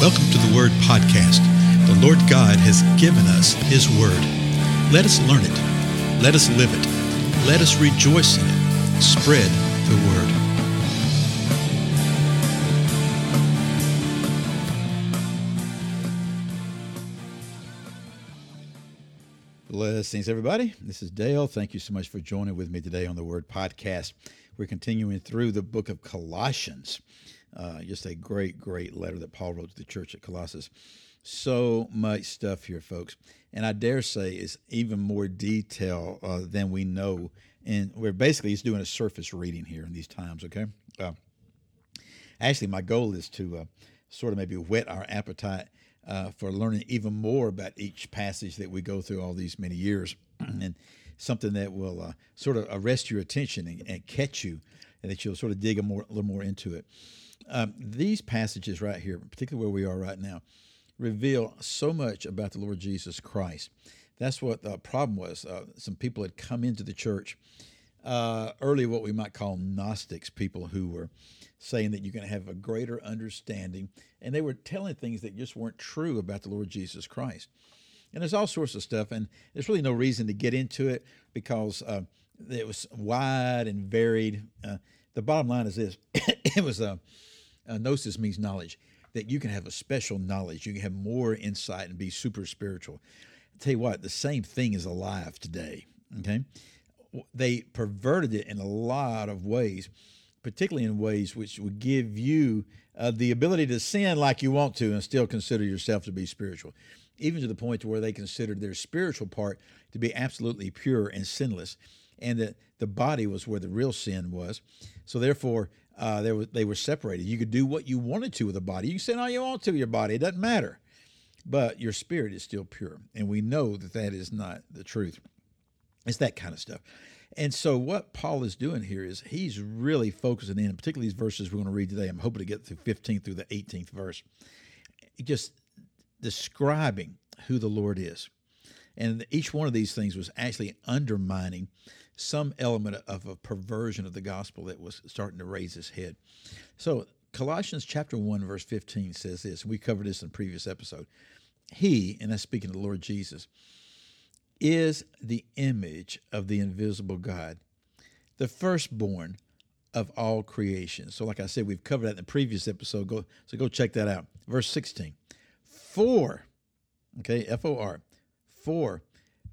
Welcome to the Word Podcast. The Lord God has given us His Word. Let us learn it. Let us live it. Let us rejoice in it. Spread the Word. Blessings, everybody. This is Dale. Thank you so much for joining with me today on the Word Podcast. We're continuing through the book of Colossians. Uh, just a great, great letter that Paul wrote to the church at Colossus. So much stuff here, folks. And I dare say is even more detail uh, than we know. And we're basically just doing a surface reading here in these times, okay? Uh, actually, my goal is to uh, sort of maybe whet our appetite uh, for learning even more about each passage that we go through all these many years. and something that will sort of arrest your attention and, and, catch you, and that you'll sort of dig a, more, a little more into it. Um, these passages right here, particularly where we are right now, reveal so much about the Lord Jesus Christ. That's what the problem was. Uh, some people had come into the church uh, early, what we might call Gnostics, people who were saying that you're going to have a greater understanding, and they were telling things that just weren't true about the Lord Jesus Christ. And there's all sorts of stuff, and there's really no reason to get into it because uh, it was wide and varied. Uh, the bottom line is this: it was a uh, gnosis means knowledge. That you can have a special knowledge, you can have more insight and be super spiritual. I'll tell you what, the same thing is alive today. Okay, they perverted it in a lot of ways, particularly in ways which would give you uh, the ability to sin like you want to and still consider yourself to be spiritual, even to the point to where they considered their spiritual part to be absolutely pure and sinless, and that the body was where the real sin was. So therefore, uh, they, were, they were separated. You could do what you wanted to with the body. You can say all you want to your body. It doesn't matter. But your spirit is still pure. And we know that that is not the truth. It's that kind of stuff. And so what Paul is doing here is he's really focusing in, particularly these verses we're going to read today. I'm hoping to get through 15th through the 18th verse. Just describing who the Lord is. And each one of these things was actually undermining some element of a perversion of the gospel that was starting to raise its head. So Colossians chapter 1, verse 15 says this, we covered this in a previous episode. He, and that's speaking of the Lord Jesus, is the image of the invisible God, the firstborn of all creation. So, like I said, we've covered that in the previous episode. Go so go check that out. Verse 16. For, okay, F-O-R, for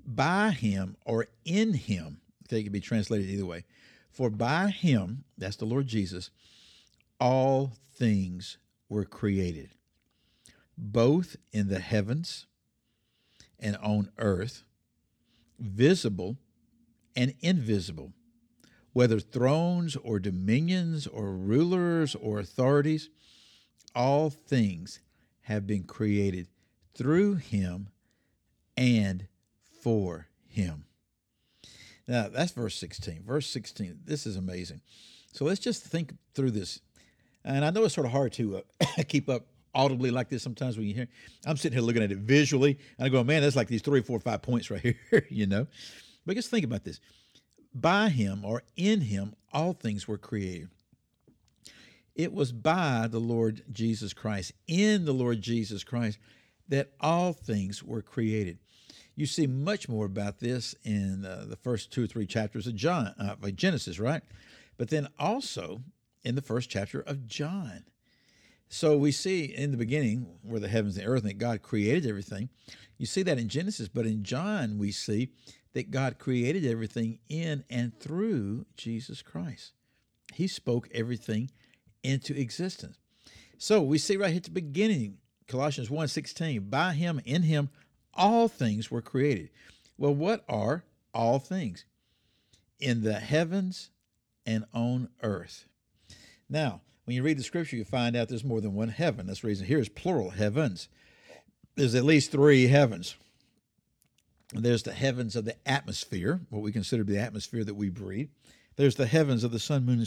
by him or in him it can be translated either way. For by him, that's the Lord Jesus, all things were created, both in the heavens and on earth, visible and invisible, whether thrones or dominions or rulers or authorities, all things have been created through him and for him. Now, that's verse 16. Verse 16, this is amazing. So let's just think through this. And I know it's sort of hard to uh, keep up audibly like this sometimes when you hear. I'm sitting here looking at it visually, and I go, man, that's like these three, four, five points right here, you know? But just think about this. By him or in him, all things were created. It was by the Lord Jesus Christ, in the Lord Jesus Christ, that all things were created. You see much more about this in uh, the first two or three chapters of John, uh, of Genesis, right? But then also in the first chapter of John. So we see in the beginning where the heavens and earth and God created everything. You see that in Genesis, but in John we see that God created everything in and through Jesus Christ. He spoke everything into existence. So we see right here at the beginning, Colossians 1:16, by him, in him, all things were created. Well, what are all things? In the heavens and on earth. Now, when you read the scripture, you find out there's more than one heaven. That's the reason here is plural heavens. There's at least three heavens. There's the heavens of the atmosphere, what we consider to be the atmosphere that we breathe. There's the heavens of the sun, moon,